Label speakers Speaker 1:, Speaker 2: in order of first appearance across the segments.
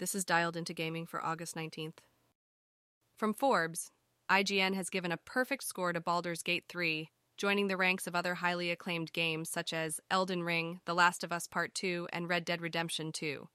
Speaker 1: This is dialed into gaming for August 19th. From Forbes, IGN has given a perfect score to Baldur's Gate 3, joining the ranks of other highly acclaimed games such as Elden Ring, The Last of Us Part 2, and Red Dead Redemption 2.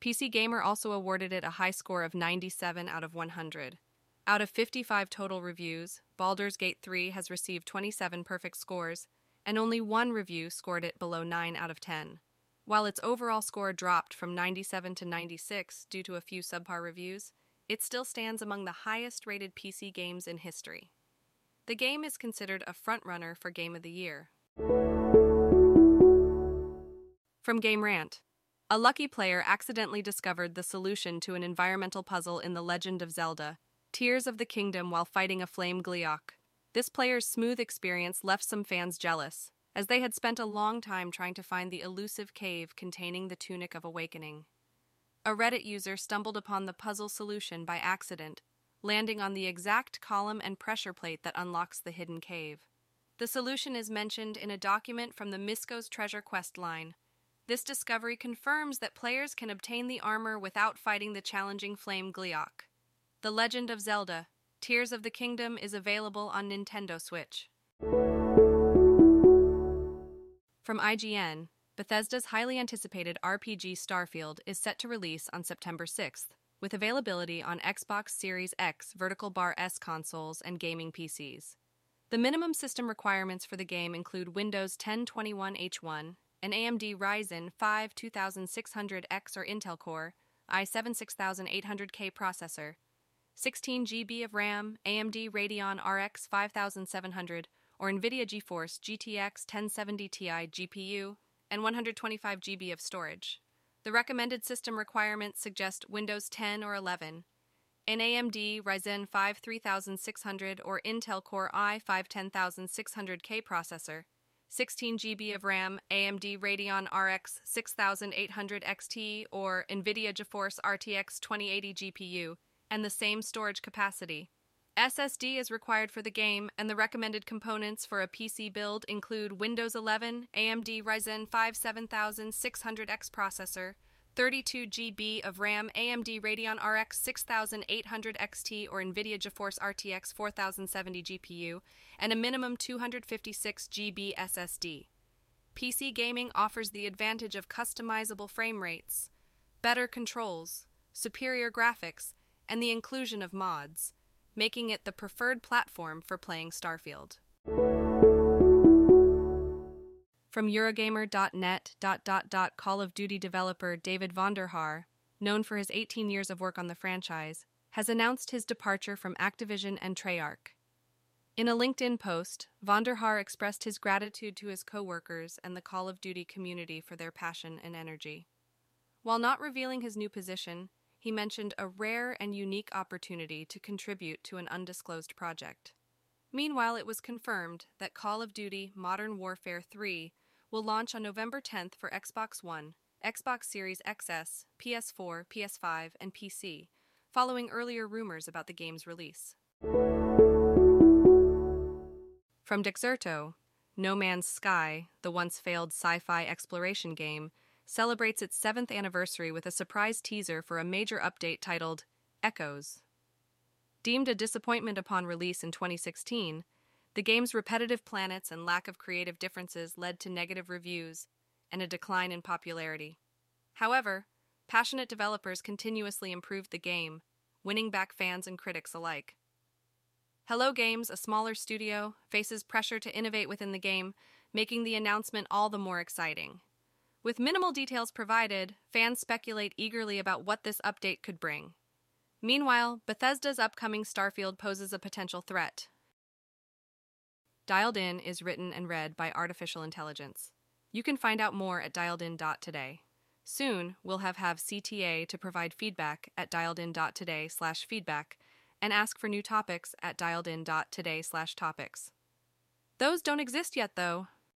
Speaker 1: PC Gamer also awarded it a high score of 97 out of 100. Out of 55 total reviews, Baldur's Gate 3 has received 27 perfect scores, and only one review scored it below 9 out of 10. While its overall score dropped from 97 to 96 due to a few subpar reviews, it still stands among the highest rated PC games in history. The game is considered a frontrunner for Game of the Year. From Game Rant A lucky player accidentally discovered the solution to an environmental puzzle in The Legend of Zelda Tears of the Kingdom while fighting a flame Gleeok. This player's smooth experience left some fans jealous, as they had spent a long time trying to find the elusive cave containing the Tunic of Awakening. A Reddit user stumbled upon the puzzle solution by accident, landing on the exact column and pressure plate that unlocks the hidden cave. The solution is mentioned in a document from the Misko's Treasure Quest line. This discovery confirms that players can obtain the armor without fighting the challenging Flame Gleeok. The Legend of Zelda Tears of the Kingdom is available on Nintendo Switch. From IGN, Bethesda's highly anticipated RPG Starfield is set to release on September 6th, with availability on Xbox Series X Vertical Bar S consoles and gaming PCs. The minimum system requirements for the game include Windows 1021H1, an AMD Ryzen 5 2600X or Intel Core, i7 6800K processor, 16 GB of RAM, AMD Radeon RX 5700 or NVIDIA GeForce GTX 1070 Ti GPU, and 125 GB of storage. The recommended system requirements suggest Windows 10 or 11, an AMD Ryzen 5 3600 or Intel Core i5 10600K processor, 16 GB of RAM, AMD Radeon RX 6800 XT or NVIDIA GeForce RTX 2080 GPU, and the same storage capacity. SSD is required for the game, and the recommended components for a PC build include Windows 11, AMD Ryzen 5 7600X processor, 32 GB of RAM, AMD Radeon RX 6800 XT or NVIDIA GeForce RTX 4070 GPU, and a minimum 256 GB SSD. PC gaming offers the advantage of customizable frame rates, better controls, superior graphics, and the inclusion of mods making it the preferred platform for playing Starfield. From Eurogamer.net, dot, Call of Duty developer David Vonderhaar, known for his 18 years of work on the franchise, has announced his departure from Activision and Treyarch. In a LinkedIn post, Vonderhaar expressed his gratitude to his coworkers and the Call of Duty community for their passion and energy. While not revealing his new position, he mentioned a rare and unique opportunity to contribute to an undisclosed project. Meanwhile, it was confirmed that Call of Duty Modern Warfare 3 will launch on November 10th for Xbox One, Xbox Series XS, PS4, PS5, and PC, following earlier rumors about the game's release. From Dexerto, No Man's Sky, the once failed sci fi exploration game, celebrates its seventh anniversary with a surprise teaser for a major update titled Echoes. Deemed a disappointment upon release in 2016, the game's repetitive planets and lack of creative differences led to negative reviews and a decline in popularity. However, passionate developers continuously improved the game, winning back fans and critics alike. Hello Games, a smaller studio, faces pressure to innovate within the game, making the announcement all the more exciting. With minimal details provided, fans speculate eagerly about what this update could bring. Meanwhile, Bethesda's upcoming Starfield poses a potential threat. Dialed In is written and read by artificial intelligence. You can find out more at dialedin.today. Soon, we'll have have CTA to provide feedback at dialedin.today slash feedback and ask for new topics at dialedin.today slash topics. Those don't exist yet, though.